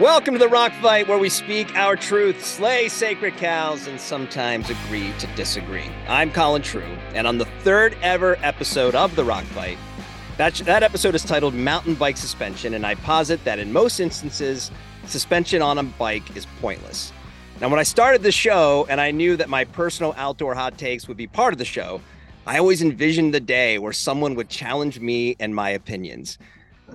Welcome to the Rock Fight, where we speak our truth, slay sacred cows, and sometimes agree to disagree. I'm Colin True, and on the third ever episode of the Rock Fight, that, that episode is titled Mountain Bike Suspension, and I posit that in most instances, suspension on a bike is pointless. Now, when I started the show and I knew that my personal outdoor hot takes would be part of the show, I always envisioned the day where someone would challenge me and my opinions.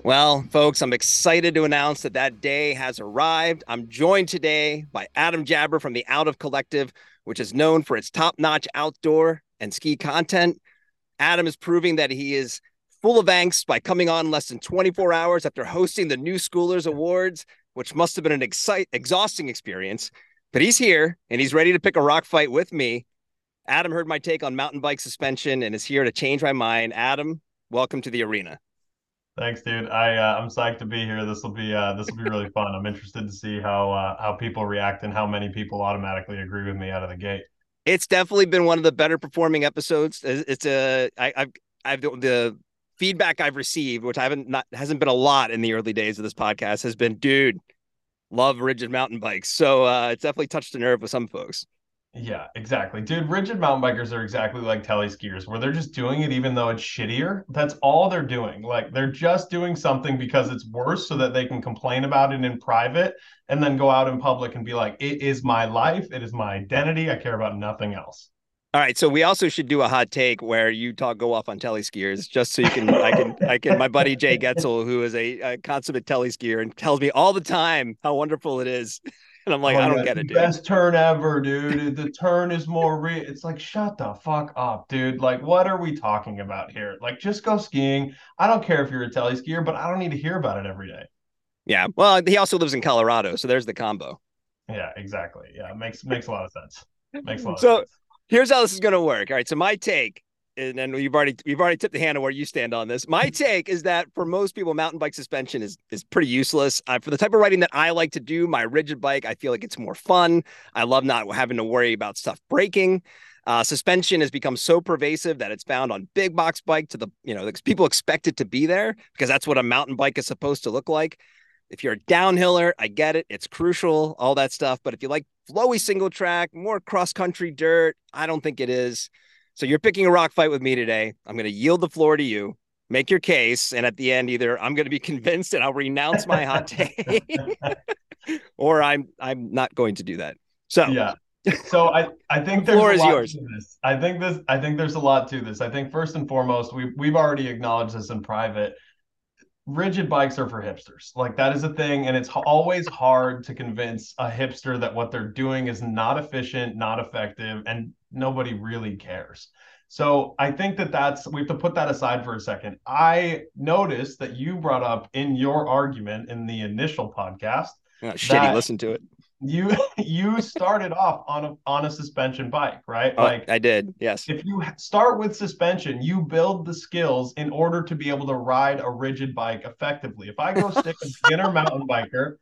Well, folks, I'm excited to announce that that day has arrived. I'm joined today by Adam Jaber from the Out of Collective, which is known for its top notch outdoor and ski content. Adam is proving that he is full of angst by coming on less than 24 hours after hosting the Newschoolers Awards, which must have been an excite- exhausting experience. But he's here and he's ready to pick a rock fight with me. Adam heard my take on mountain bike suspension and is here to change my mind. Adam, welcome to the arena. Thanks, dude. I uh, I'm psyched to be here. This will be uh, this will be really fun. I'm interested to see how uh, how people react and how many people automatically agree with me out of the gate. It's definitely been one of the better performing episodes. It's a I, I've I've the feedback I've received, which I haven't not hasn't been a lot in the early days of this podcast, has been, dude, love rigid mountain bikes. So uh, it's definitely touched a nerve with some folks. Yeah, exactly. Dude, rigid mountain bikers are exactly like tele skiers where they're just doing it even though it's shittier. That's all they're doing. Like they're just doing something because it's worse so that they can complain about it in private and then go out in public and be like, it is my life, it is my identity. I care about nothing else. All right, so we also should do a hot take where you talk go off on tele skiers, just so you can I can I can my buddy Jay Getzel, who is a, a consummate tele skier and tells me all the time how wonderful it is And I'm like, oh, I don't get it, dude. Best turn ever, dude. The turn is more real. It's like, shut the fuck up, dude. Like, what are we talking about here? Like, just go skiing. I don't care if you're a tele skier, but I don't need to hear about it every day. Yeah. Well, he also lives in Colorado, so there's the combo. Yeah, exactly. Yeah, makes makes a lot of sense. Makes a lot so, sense. here's how this is gonna work. All right. So my take and then you've already you've already tipped the hand on where you stand on this. My take is that for most people, mountain bike suspension is is pretty useless. Uh, for the type of riding that I like to do, my rigid bike, I feel like it's more fun. I love not having to worry about stuff breaking. Uh, suspension has become so pervasive that it's found on big box bike to the you know people expect it to be there because that's what a mountain bike is supposed to look like. If you're a downhiller, I get it; it's crucial, all that stuff. But if you like flowy single track, more cross country dirt, I don't think it is. So you're picking a rock fight with me today. I'm going to yield the floor to you. Make your case, and at the end, either I'm going to be convinced and I'll renounce my hot take, or I'm I'm not going to do that. So yeah. So I I think the there's a lot yours. to this. I think this I think there's a lot to this. I think first and foremost, we we've already acknowledged this in private rigid bikes are for hipsters. Like that is a thing. And it's always hard to convince a hipster that what they're doing is not efficient, not effective, and nobody really cares. So I think that that's we have to put that aside for a second. I noticed that you brought up in your argument in the initial podcast. Oh, shitty, listen to it you you started off on a on a suspension bike, right? Oh, like I did. Yes. If you start with suspension, you build the skills in order to be able to ride a rigid bike effectively. If I go stick a beginner mountain biker,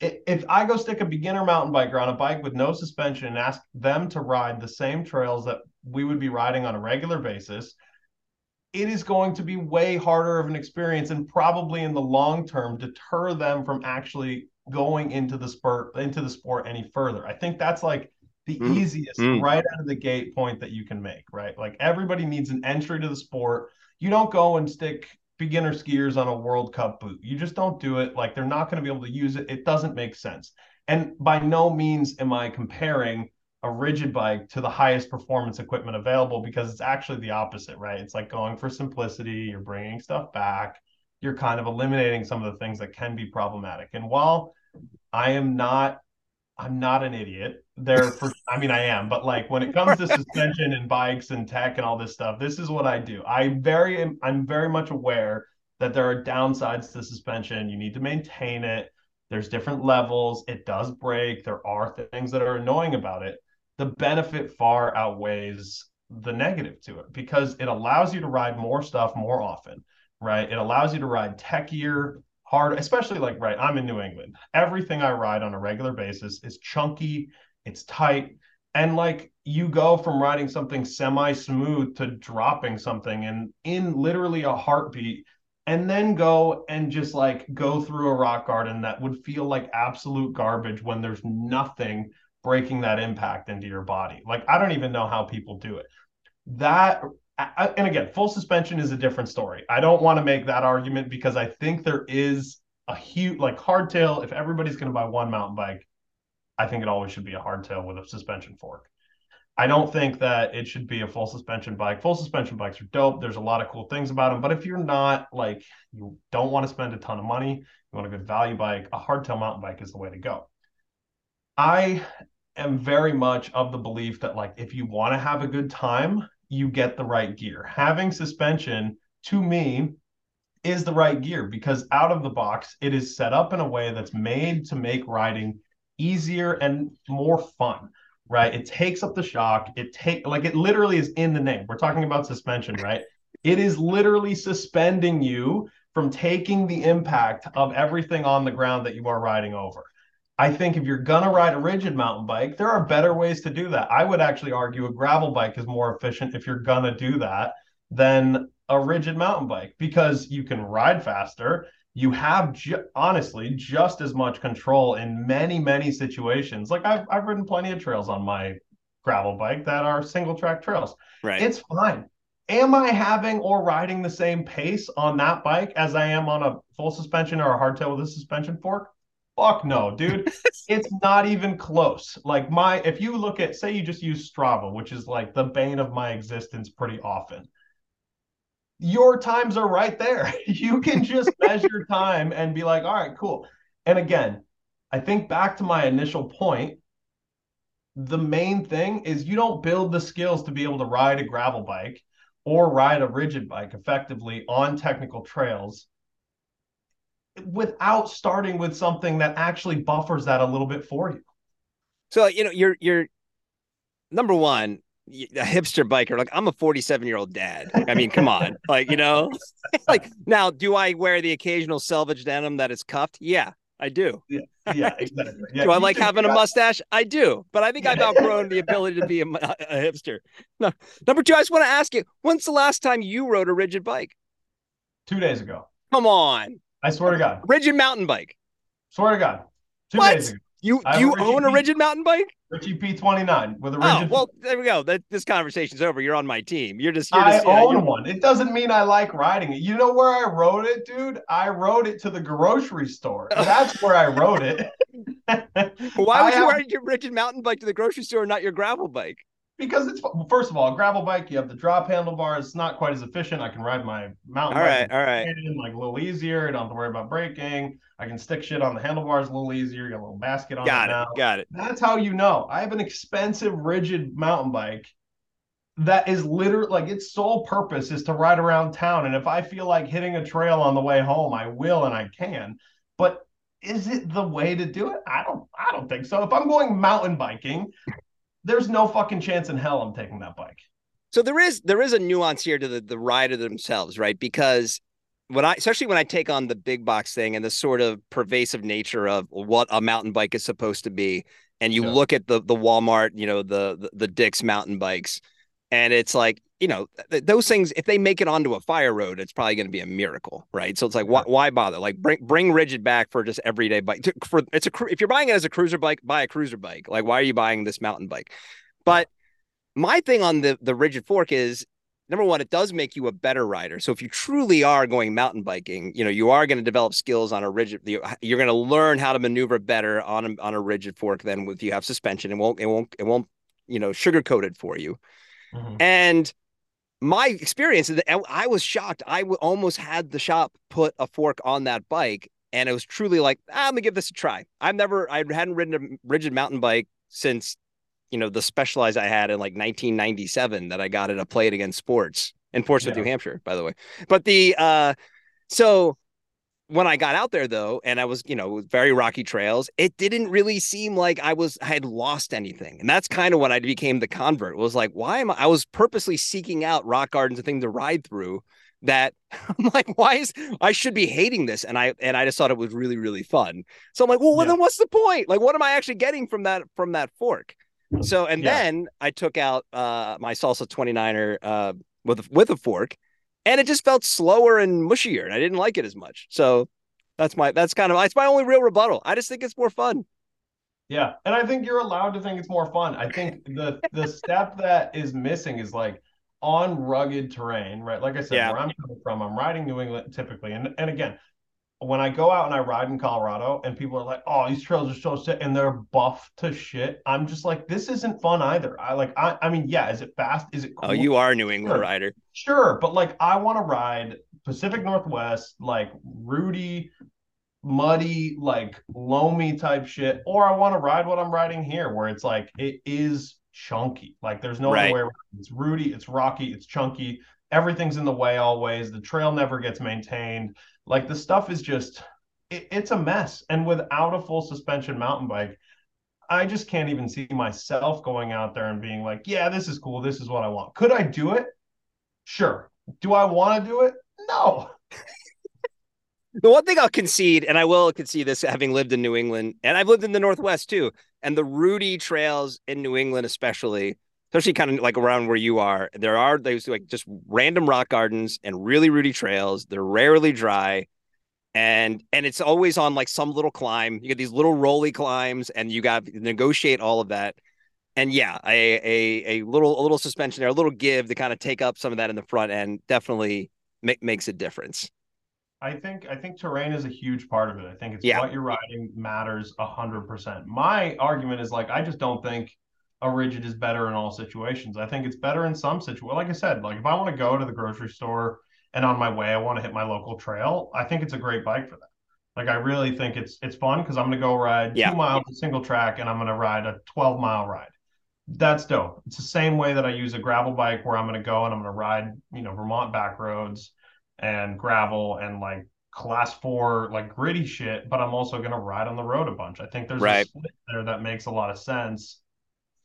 if I go stick a beginner mountain biker on a bike with no suspension and ask them to ride the same trails that we would be riding on a regular basis, it is going to be way harder of an experience and probably in the long term deter them from actually going into the sport into the sport any further. I think that's like the mm. easiest mm. right out of the gate point that you can make, right? Like everybody needs an entry to the sport. You don't go and stick beginner skiers on a World Cup boot. You just don't do it. Like they're not going to be able to use it. It doesn't make sense. And by no means am I comparing a rigid bike to the highest performance equipment available because it's actually the opposite, right? It's like going for simplicity, you're bringing stuff back you're kind of eliminating some of the things that can be problematic. And while I am not I'm not an idiot. There for I mean I am, but like when it comes to suspension and bikes and tech and all this stuff, this is what I do. I very I'm very much aware that there are downsides to suspension. You need to maintain it. There's different levels. It does break. There are things that are annoying about it. The benefit far outweighs the negative to it because it allows you to ride more stuff more often right? It allows you to ride techier, hard, especially like, right, I'm in New England. Everything I ride on a regular basis is chunky, it's tight. And like you go from riding something semi smooth to dropping something, and in literally a heartbeat, and then go and just like go through a rock garden that would feel like absolute garbage when there's nothing breaking that impact into your body. Like I don't even know how people do it. That and again, full suspension is a different story. I don't want to make that argument because I think there is a huge like hardtail. If everybody's going to buy one mountain bike, I think it always should be a hardtail with a suspension fork. I don't think that it should be a full suspension bike. Full suspension bikes are dope. There's a lot of cool things about them. But if you're not like, you don't want to spend a ton of money, you want a good value bike, a hardtail mountain bike is the way to go. I am very much of the belief that, like, if you want to have a good time, you get the right gear. Having suspension to me is the right gear because out of the box, it is set up in a way that's made to make riding easier and more fun right? It takes up the shock. It take like it literally is in the name. We're talking about suspension, right? It is literally suspending you from taking the impact of everything on the ground that you are riding over. I think if you're gonna ride a rigid mountain bike, there are better ways to do that. I would actually argue a gravel bike is more efficient if you're gonna do that than a rigid mountain bike because you can ride faster. You have ju- honestly just as much control in many many situations. Like I've, I've ridden plenty of trails on my gravel bike that are single track trails. Right. It's fine. Am i having or riding the same pace on that bike as i am on a full suspension or a hardtail with a suspension fork fuck no dude it's not even close like my if you look at say you just use strava which is like the bane of my existence pretty often your times are right there. You can just measure time and be like, all right, cool. And again, I think back to my initial point, the main thing is you don't build the skills to be able to ride a gravel bike or ride a rigid bike effectively on technical trails without starting with something that actually buffers that a little bit for you. So, you know, you're you're number one, a hipster biker like i'm a 47 year old dad. I mean come on. Like you know? Like now do i wear the occasional selvage denim that is cuffed? Yeah i do. Yeah yeah exactly. Yeah, do i like having a mustache? I do but i think i've outgrown the ability to be a, a hipster. No. number two i just want to ask you when's the last time you rode a rigid bike? Two days ago. Come on i swear to god rigid mountain bike swear to god two what? days ago you you own a rigid mountain bike? Ritchey P29 with a oh, rigid. Oh, well, there we go. That this conversation's over. You're on my team. You're just. You're just I yeah, own one. It doesn't mean I like riding it. You know where I rode it, dude? I rode it to the grocery store. That's where I rode it. Why would I you have... ride your rigid mountain bike to the grocery store and not your gravel bike? Because it's first of all a gravel bike you have the drop handlebars it's not quite as efficient. I can ride my mountain all bike right all right. like a little easier. I don't have to worry about braking. I can stick shit on the handlebars a little easier you got a little basket on got it, it now. got it. That's how you know. I have an expensive rigid mountain bike that is literally like its sole purpose is to ride around town. And if i feel like hitting a trail on the way home i will and i can. But is it the way to do it? I don't i don't think so. If i'm going mountain biking there's no fucking chance in hell I'm taking that bike. So there is there is a nuance here to the the rider themselves, right? Because when I especially when I take on the big box thing and the sort of pervasive nature of what a mountain bike is supposed to be, and you look at the the Walmart, you know, the, the the Dick's mountain bikes, and it's like you know th- those things if they make it onto a fire road it's probably going to be a miracle right? So it's like why, why bother? Like bring bring rigid back for just everyday bike for it's a if you're buying it as a cruiser bike buy a cruiser bike. Like why are you buying this mountain bike? But my thing on the the rigid fork is number one it does make you a better rider. So if you truly are going mountain biking you know you are going to develop skills on a rigid you're going to learn how to maneuver better on a, on a rigid fork than if you have suspension. It won't it won't it won't you know sugarcoat it for you mm-hmm. and my experience I was shocked. I almost had the shop put a fork on that bike, and it was truly like, ah, I'm gonna give this a try. I've never, I hadn't ridden a rigid mountain bike since, you know, the Specialized I had in like 1997 that I got at a Play It Again Sports in Portsmouth, yeah. New Hampshire, by the way. But the, uh, so when I got out there though, and I was, you know, very rocky trails, it didn't really seem like I was I had lost anything. And that's kind of when I became the convert. It was like, why am I I was purposely seeking out rock gardens and things to ride through that I'm like, why is I should be hating this? And I and I just thought it was really, really fun. So I'm like, well, well then what's the point? Like, what am I actually getting from that from that fork? So and yeah. then I took out uh my salsa 29er uh with with a fork and it just felt slower and mushier, and I didn't like it as much. So that's my that's kind of it's my only real rebuttal. I just think it's more fun. Yeah, and I think you're allowed to think it's more fun. I think the the step that is missing is like on rugged terrain, right? Like I said, yeah. where I'm coming from, I'm riding New England typically, and and again, when I go out and I ride in Colorado and people are like, "Oh, these trails are so sick," and they're buff to shit, I'm just like, this isn't fun either. I like, I, I mean, yeah, is it fast? Is it oh, cool? Oh, you are a New England sure. rider, sure, but like, I want to ride Pacific Northwest, like rooty, muddy, like loamy type shit, or I want to ride what I'm riding here, where it's like it is chunky. Like, there's no right. way around. It's rooty, it's rocky, it's chunky. Everything's in the way always. The trail never gets maintained like the stuff is just it, it's a mess. And without a full suspension mountain bike, I just can't even see myself going out there and being like, yeah, this is cool. This is what I want. Could I do it? Sure. Do I want to do it? No. the one thing I'll concede, and I will concede this having lived in New England, and I've lived in the Northwest too, and the rooty trails in New England, especially, especially kind of like around where you are, there are those like just random rock gardens and really rooty trails. They're rarely dry. And and it's always on like some little climb. You get these little rolly climbs, and you got to negotiate all of that. And yeah, a a a little a little suspension there, a little give to kind of take up some of that in the front end definitely make, makes a difference. I think I think terrain is a huge part of it. I think it's yeah. what you're riding matters a hundred percent. My argument is like I just don't think a rigid is better in all situations. I think it's better in some situations. Like I said, like if I want to go to the grocery store and on my way I want to hit my local trail, I think it's a great bike for that. Like I really think it's it's fun because I'm gonna go ride yeah. two miles of single track and I'm gonna ride a 12 mile ride. That's dope. It's the same way that I use a gravel bike where I'm gonna go and I'm gonna ride, you know, Vermont back roads and gravel and like class four like gritty shit, but I'm also gonna ride on the road a bunch. I think there's right. a split there that makes a lot of sense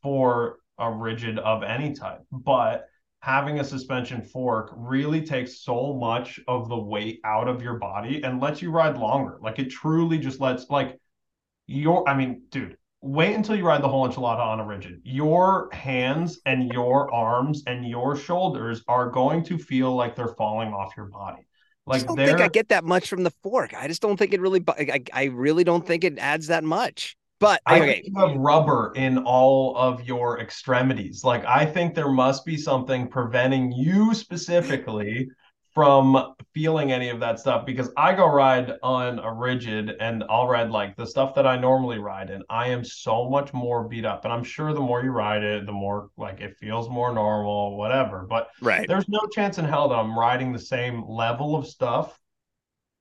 for a rigid of any type. But having a suspension fork really takes so much of the weight out of your body and lets you ride longer. Like it truly just lets like your I mean, dude, wait until you ride the whole enchilada on a rigid. Your hands and your arms and your shoulders are going to feel like they're falling off your body. Like I don't think I get that much from the fork. I just don't think it really. I, I really don't think it adds that much. But I okay. think you have rubber in all of your extremities. Like I think there must be something preventing you specifically from feeling any of that stuff because I go ride on a rigid and I'll ride like the stuff that I normally ride and I am so much more beat up. And I'm sure the more you ride it, the more like it feels more normal, whatever. But right. there's no chance in hell that I'm riding the same level of stuff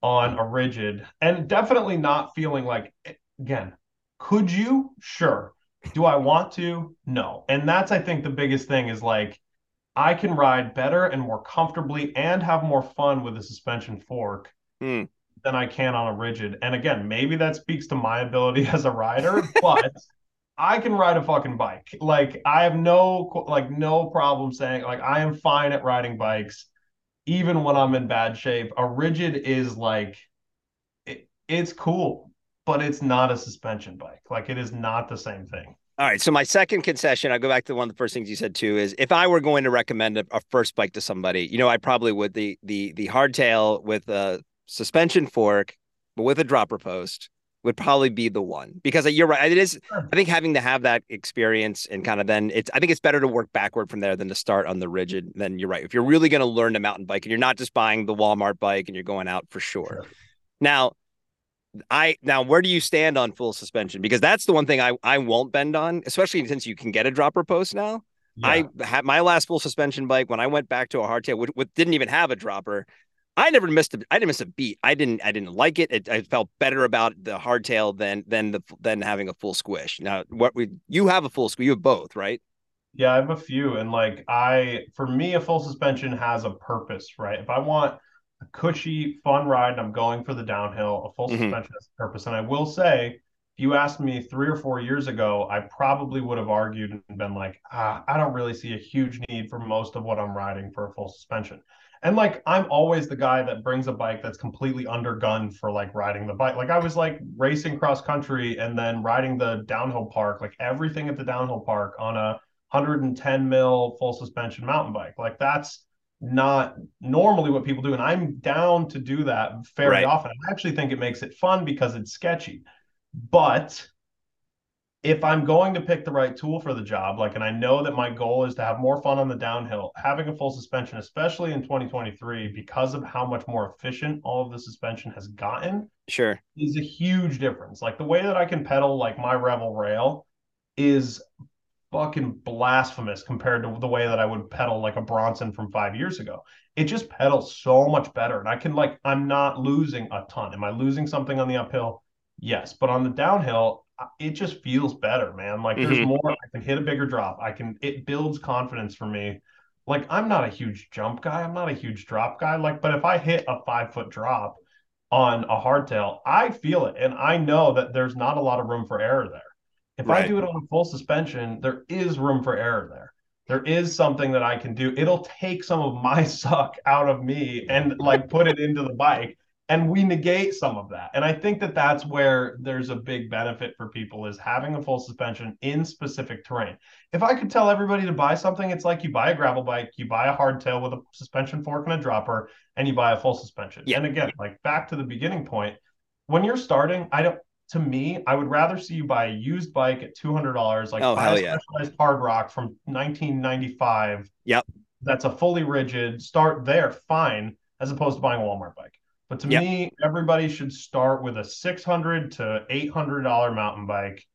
on a rigid and definitely not feeling like eh, again could you? Sure. Do I want to? No. And that's, I think, the biggest thing is like, I can ride better and more comfortably and have more fun with a suspension fork mm. than I can on a rigid. And again, maybe that speaks to my ability as a rider, but I can ride a fucking bike. Like I have no like no problem saying like I am fine at riding bikes even when I'm in bad shape. A rigid is like it, it's cool but it's not a suspension bike. Like it is not the same thing. All right. So my second concession, I'll go back to one of the first things you said too, is if I were going to recommend a, a first bike to somebody, you know, I probably would the the the hardtail with a suspension fork, but with a dropper post would probably be the one because uh, you're right. It is. Sure. I think having to have that experience and kind of then it's. I think it's better to work backward from there than to start on the rigid. Then you're right. If you're really going to learn to mountain bike and you're not just buying the Walmart bike and you're going out for sure. sure. Now I now where do you stand on full suspension? Because that's the one thing I I won't bend on, especially since you can get a dropper post now. Yeah. I had my last full suspension bike when I went back to a hardtail, which, which didn't even have a dropper. I never missed a I didn't miss a beat. I didn't I didn't like it. it I felt better about the hardtail than than the than having a full squish. Now what we you have a full squish, you have both, right? Yeah, I have a few. And like I for me, a full suspension has a purpose, right? If I want a cushy, fun ride, and I'm going for the downhill. A full mm-hmm. suspension a purpose. And I will say, if you asked me three or four years ago, I probably would have argued and been like, ah, I don't really see a huge need for most of what I'm riding for a full suspension. And like, I'm always the guy that brings a bike that's completely undergunned for like riding the bike. Like, I was like racing cross country and then riding the downhill park, like everything at the downhill park on a 110 mil full suspension mountain bike. Like, that's not normally what people do. And I'm down to do that fairly Right. often. I actually think it makes it fun because it's sketchy. But if I'm going to pick the right tool for the job, like, and I know that my goal is to have more fun on the downhill, having a full suspension, especially in 2023, because of how much more efficient all of the suspension has gotten, Sure. is a huge difference. Like the way that I can pedal like my Revel rail is fucking blasphemous compared to the way that I would pedal like a Bronson from five years ago. It just pedals so much better. And I can like I'm not losing a ton. Am I losing something on the uphill? Yes. But on the downhill, it just feels better, man. Like there's Mhm. more, I can hit a bigger drop. I can it builds confidence for me. Like I'm not a huge jump guy. I'm not a huge drop guy. Like, but if I hit a five foot drop on a hardtail, I feel it. And I know that there's not a lot of room for error there. If I do it on a full suspension, there is room for error there. There is something that I can do. It'll take some of my suck out of me and like put it into the bike and we negate some of that. And I think that that's where there's a big benefit for people is having a full suspension in specific terrain. If I could tell everybody to buy something, it's like you buy a gravel bike, you buy a hardtail with a suspension fork and a dropper, and you buy a full suspension. Yeah. And again, like back to the beginning point, when you're starting, I don't to me, I would rather see you buy a used bike at two hundred dollars, like Oh, buy a yeah. Specialized Hardrock from 1995. Yep. That's a fully rigid. Start there, fine, as opposed to buying a Walmart bike. But to Yep. me, everybody should start with a six hundred to eight hundred dollar mountain bike.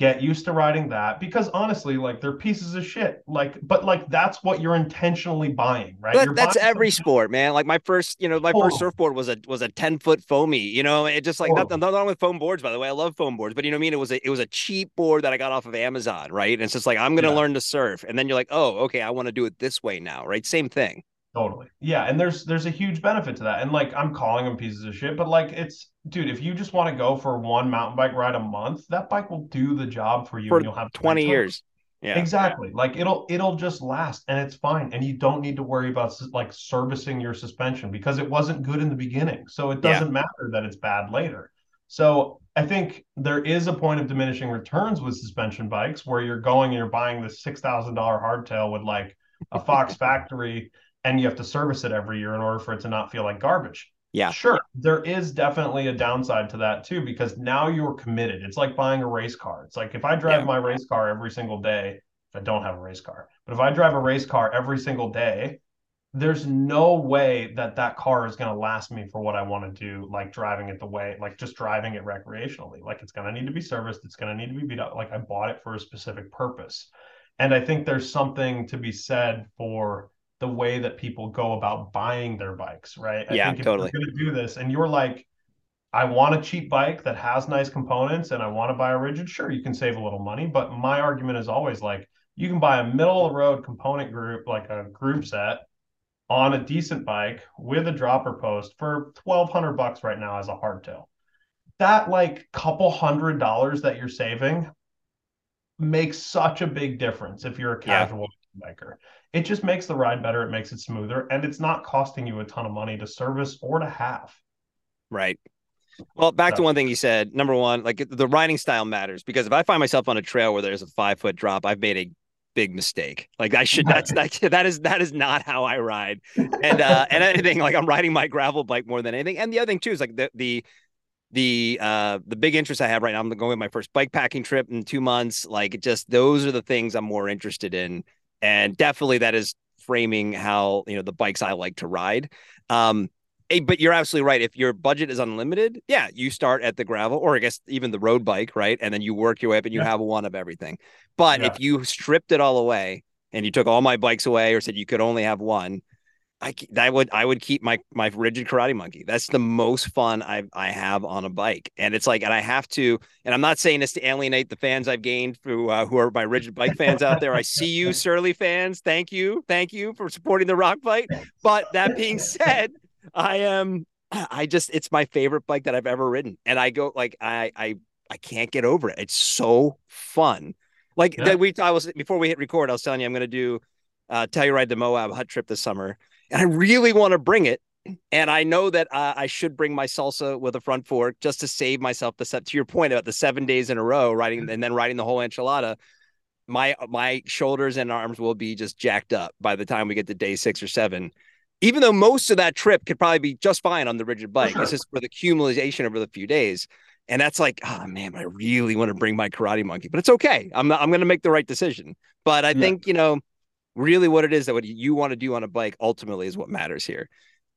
Get used to riding that because honestly, like they're pieces of shit. Like, but like that's what you're intentionally buying, right? But You're that's every sport, man. Like my first, you know, my Oh. first surfboard was a was a ten foot foamy. You know, it just like Oh. nothing, nothing wrong with foam boards, by the way. I love foam boards, but you know what I mean. It was a it was a cheap board that I got off of Amazon, right? And it's just like I'm gonna Yeah. learn to surf, and then you're like, oh, okay, I want to do it this way now, right? Same thing. Totally. Yeah, and there's there's a huge benefit to that. And like I'm calling them pieces of shit, but like it's dude, if you just want to go for one mountain bike ride a month, that bike will do the job for you For and you'll have Twenty years. Yeah. Exactly. Like it'll it'll just last and it's fine and you don't need to worry about like servicing your suspension because it wasn't good in the beginning. So it doesn't matter that it's bad later. So I think there is a point of diminishing returns with suspension bikes where you're going and you're buying this $6,000 hardtail with like a Fox factory and you have to service it every year in order for it to not feel like garbage. Yeah. Sure. There is definitely a downside to that too, because now you're committed. It's like buying a race car. It's like if I drive Yeah. my race car every single day, if I don't have a race car, but if I drive a race car every single day, there's no way that that car is going to last me for what I want to do, like driving it the way, like just driving it recreationally. Like it's going to need to be serviced. It's going to need to be beat up. Like I bought it for a specific purpose. And I think there's something to be said for the way that people go about buying their bikes, right? I Yeah, think if totally. you're going to do this and you're like, I want a cheap bike that has nice components and I want to buy a rigid, sure, you can save a little money. But my argument is always like, you can buy a middle of the road component group, like a group set on a decent bike with a dropper post for 1200 bucks right now as a hardtail. That like couple hundred dollars that you're saving makes such a big difference if you're a Yeah. casual biker. It just makes the ride better, it makes it smoother, and it's not costing you a ton of money to service or to have. Right. Well, back to one thing you said. Number one, like the riding style matters because if I find myself on a trail where there's a five foot drop, I've made a big mistake. Like I should that's that that is that is not how I ride. And uh and anything like I'm riding my gravel bike more than anything. And the other thing too is like the the the uh the big interest I have right now. I'm going with my first bike packing trip in two months. Like just those are the things I'm more interested in. And definitely that is framing how you know the bikes I like to ride. Um but you're absolutely right. If your budget is unlimited, yeah, you start at the gravel or I guess even the road bike, right? And then you work your way up and you Yeah. have one of everything. But Yeah. if you stripped it all away and you took all my bikes away or said you could only have one, I I would I would keep my my rigid karate monkey. That's the most fun I I have on a bike, and it's like, and I have to. And I'm not saying this to alienate the fans I've gained who uh, who are my rigid bike fans out there. I see you, Surly fans. Thank you, thank you for supporting the Rock Fight. But that being said, I am. I just it's my favorite bike that I've ever ridden, and I go like I I I can't get over it. It's so fun. Like Yeah. that we I was before we hit record, I was telling you I'm going to do uh, Telluride to Moab hut trip this summer, and I really want to bring it. And I know that uh, I should bring my salsa with a front fork just to save myself the set. To your point about the seven days in a row riding and then riding the whole enchilada. my my shoulders and arms will be just jacked up by the time we get to day six or seven. Even though most of that trip could probably be just fine on the rigid bike, sure. it's just for the accumulation over the few days. And that's like, oh man, I really want to bring my karate monkey, but it's okay. I'm not, I'm going to make the right decision. But I yeah. think you know, really, what it is that what you want to do on a bike ultimately is what matters here.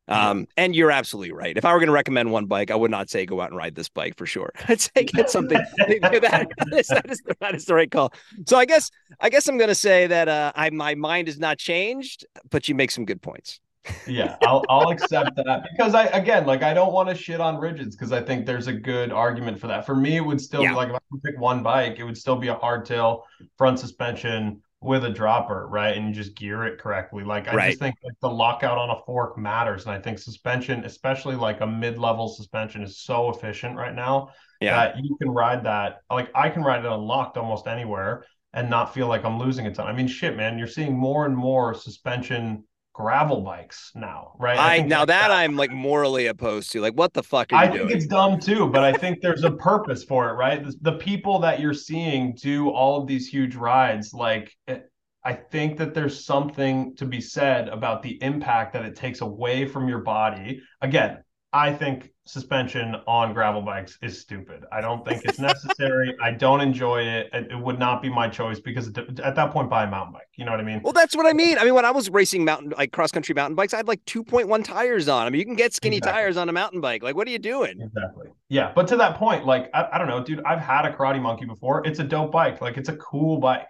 Um, and you're absolutely right. If I were going to recommend one bike, I would not say go out and ride this bike for sure. I'd say get something that, is, that, is, that is the right call. So I guess I guess I'm going to say that uh, I my mind has not changed, but you make some good points. yeah, I'll I'll accept that because I again like I don't want to shit on rigids because I think there's a good argument for that. For me, it would still yeah. be like if I could pick one bike, it would still be a hardtail front suspension with a dropper, right? And you just gear it correctly. Like I right. just think like the lockout on a fork matters. And I think suspension, especially like a mid-level suspension, is so efficient right now yeah. that you can ride that. Like I can ride it unlocked almost anywhere and not feel like I'm losing a ton. I mean, shit, man, you're seeing more and more suspension gravel bikes now, right? I, I now that, I'm like morally opposed to. Like, what the fuck are I think doing? it's dumb too, but I think there's a purpose for it, right? The, the, people that you're seeing do all of these huge rides, like. It, eh, I think that there's something to be said about the impact that it takes away from your body. Again, I think suspension on gravel bikes is stupid. I don't think it's necessary. I don't enjoy it. it. it. would not be my choice because at that point, buy a mountain bike. You know what I mean? Well, that's what I mean. I mean, when I was racing mountain, like cross country mountain bikes, I had like 2.1 tires on. I mean, you can get skinny exactly. tires on a mountain bike. Like, what are you doing? Exactly. Yeah. But to that point, like, I, I don't know, dude, I've had a karate monkey before. It's a dope bike. Like, it's a cool bike.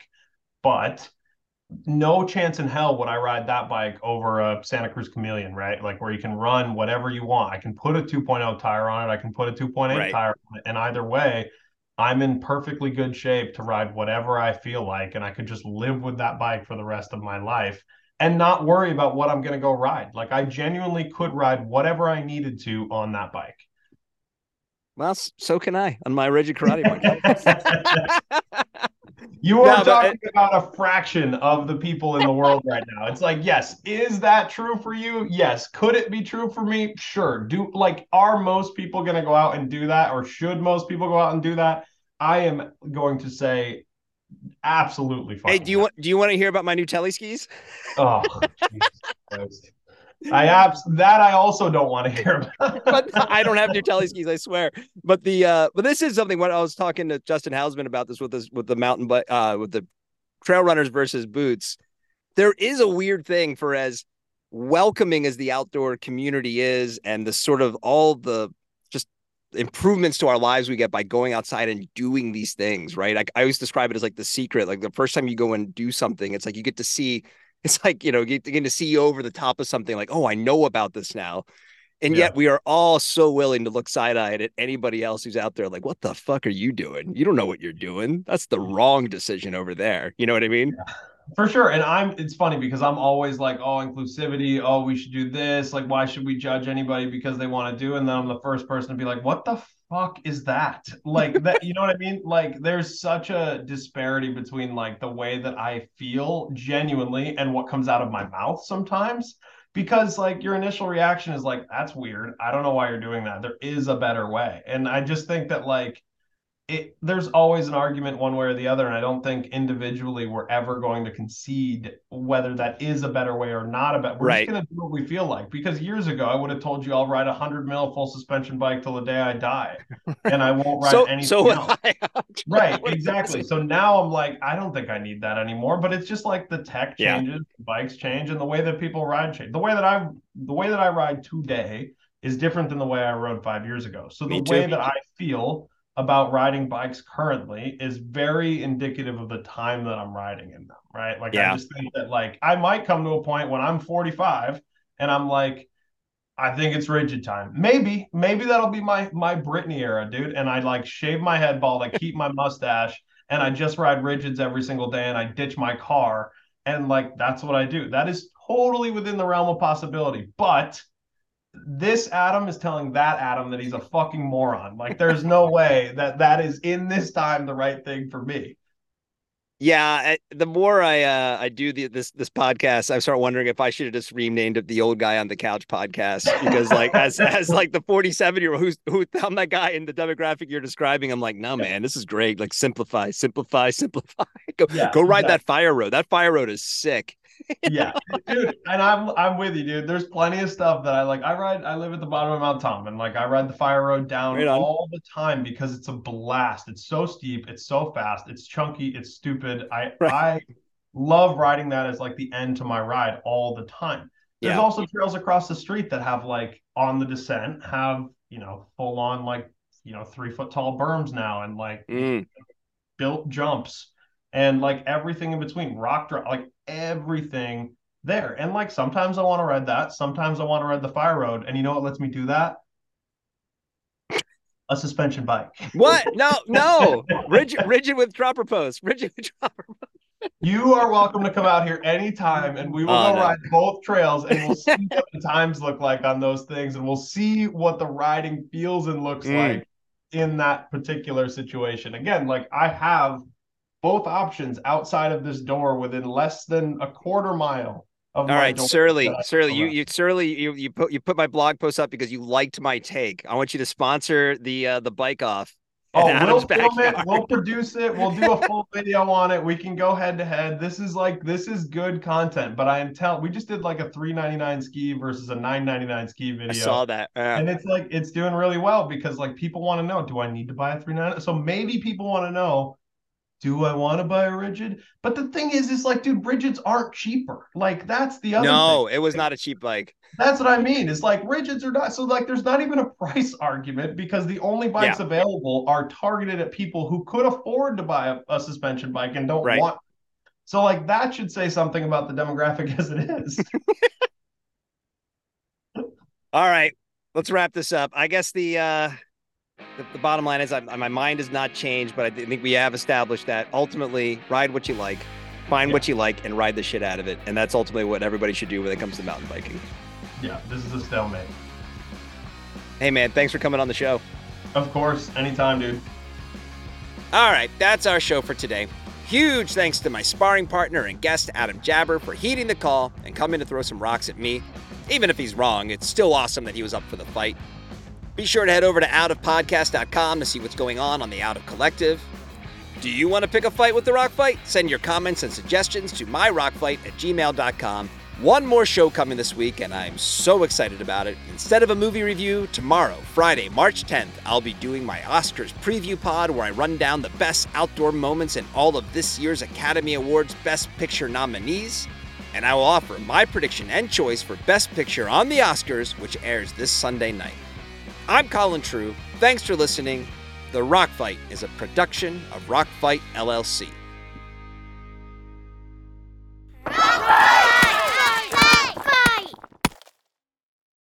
But no chance in hell would I ride that bike over a Santa Cruz Chameleon, right? Like where you can run whatever you want. I can put a 2.0 tire on it. I can put a 2.8 right. tire on it. And either way, I'm in perfectly good shape to ride whatever I feel like. And I could just live with that bike for the rest of my life and not worry about what I'm going to go ride. Like I genuinely could ride whatever I needed to on that bike. Well, so can I on my rigid karate bike. You are no, talking it, about a fraction of the people in the world right now. It's like, yes, is that true for you? Yes. Could it be true for me? Sure. Do like, are most people going to go out and do that, or should most people go out and do that? I am going to say absolutely. Fine. Hey, do you want do you want to hear about my new tele skis? Oh, I abs that I also don't want to hear about. but I don't have new tele skis, I swear. But the uh but this is something when I was talking to Justin Hausman about this with this with the mountain but uh with the trail runners versus boots. There is a weird thing for as welcoming as the outdoor community is and the sort of all the just improvements to our lives we get by going outside and doing these things, right? I, I always describe it as like the secret. Like the first time you go and do something, it's like you get to see it's like, you know, getting to see over the top of something like, oh, I know about this now. And yeah. yet we are all so willing to look side eyed at anybody else who's out there like, what the fuck are you doing? You don't know what you're doing. That's the mm. wrong decision over there. You know what I mean? Yeah. For sure. And I'm it's funny because I'm always like, oh, inclusivity, oh, we should do this. Like, why should we judge anybody because they want to do? And then I'm the first person to be like, what the fuck is that? Like that, you know what I mean? Like there's such a disparity between like the way that I feel genuinely and what comes out of my mouth sometimes. Because like your initial reaction is like, that's weird. I don't know why you're doing that. There is a better way. And I just think that like it, there's always an argument one way or the other, and I don't think individually we're ever going to concede whether that is a better way or not a better. We're right. just going to do what we feel like. Because years ago, I would have told you I'll ride a hundred mil full suspension bike till the day I die, and I won't ride so, anything so else. right, exactly. So now I'm like, I don't think I need that anymore. But it's just like the tech changes, yeah. bikes change, and the way that people ride change. The way that I, the way that I ride today is different than the way I rode five years ago. So the way that I feel about riding bikes currently is very indicative of the time that I'm riding in them, right? Like yeah. I just think that like I might come to a point when I'm 45 and I'm like, I think it's rigid time. Maybe, maybe that'll be my my Britney era, dude. And I like shave my head bald, I keep my mustache, and I just ride rigids every single day and I ditch my car. And like that's what I do. That is totally within the realm of possibility. But this Adam is telling that Adam that he's a fucking moron. Like, there's no way that that is in this time the right thing for me. Yeah, the more I uh, I do the, this this podcast, I start wondering if I should have just renamed it the old guy on the couch podcast because like as as like the 47 year old who's who I'm that guy in the demographic you're describing, I'm like, no man, this is great. Like simplify, simplify, simplify. go yeah, go ride that fire road. That fire road is sick. yeah, dude, and I'm I'm with you, dude. There's plenty of stuff that I like. I ride. I live at the bottom of Mount Tom, and like I ride the fire road down right all the time because it's a blast. It's so steep. It's so fast. It's chunky. It's stupid. I right. I love riding that as like the end to my ride all the time. There's yeah. also trails across the street that have like on the descent have you know full on like you know three foot tall berms now and like mm. built jumps and like everything in between rock drop like everything there. And like sometimes i want to ride that sometimes i want to ride the fire road. And you know what lets me do that? A suspension bike. What? No no. Rigid rigid with dropper post rigid with dropper post you are welcome to come out here anytime and we will oh, go no. ride both trails and we'll see what the times look like on those things and we'll see what the riding feels and looks mm. like in that particular situation. Again like i have both options outside of this door within less than a quarter mile. All right, Surly, Surly, you, you, Surly, you, you put, you put my blog post up because you liked my take. I want you to sponsor the, uh, the bike off. Oh, we'll film it. We'll produce it. We'll do a full video on it. We can go head to head. This is like this is good content. But I am telling. We just did like a three ninety nine ski versus a nine ninety nine ski video. I saw that, and it's like it's doing really well because like people want to know. Do I need to buy a three ninety? So maybe people want to know do I want to buy a rigid? But the thing is, is like, dude, rigids aren't cheaper. Like that's the other. No, thing. it was not a cheap bike. That's what I mean. It's like rigids are not. So like, there's not even a price argument because the only bikes yeah. available are targeted at people who could afford to buy a, a suspension bike and don't right. want. So like that should say something about the demographic as it is. All right, let's wrap this up. I guess the uh the, the bottom line is I, my mind has not changed, but I think we have established that ultimately ride what you like, find yeah. what you like, and ride the shit out of it. And that's ultimately what everybody should do when it comes to mountain biking. Yeah, this is a stalemate. Hey, man, thanks for coming on the show. Of course, anytime, dude. All right, that's our show for today. Huge thanks to my sparring partner and guest, Adam Jaber, for heeding the call and coming to throw some rocks at me. Even if he's wrong, it's still awesome that he was up for the fight. Be sure to head over to outofpodcast.com to see what's going on on the Out of Collective. Do you want to pick a fight with the Rock Fight? Send your comments and suggestions to myrockfight at gmail.com. One more show coming this week, and I'm so excited about it. Instead of a movie review, tomorrow, Friday, March 10th, I'll be doing my Oscars preview pod where I run down the best outdoor moments in all of this year's Academy Awards Best Picture nominees. And I will offer my prediction and choice for Best Picture on the Oscars, which airs this Sunday night. I'm Colin True. Thanks for listening. The Rock Fight is a production of Rock Fight LLC. Rock Fight!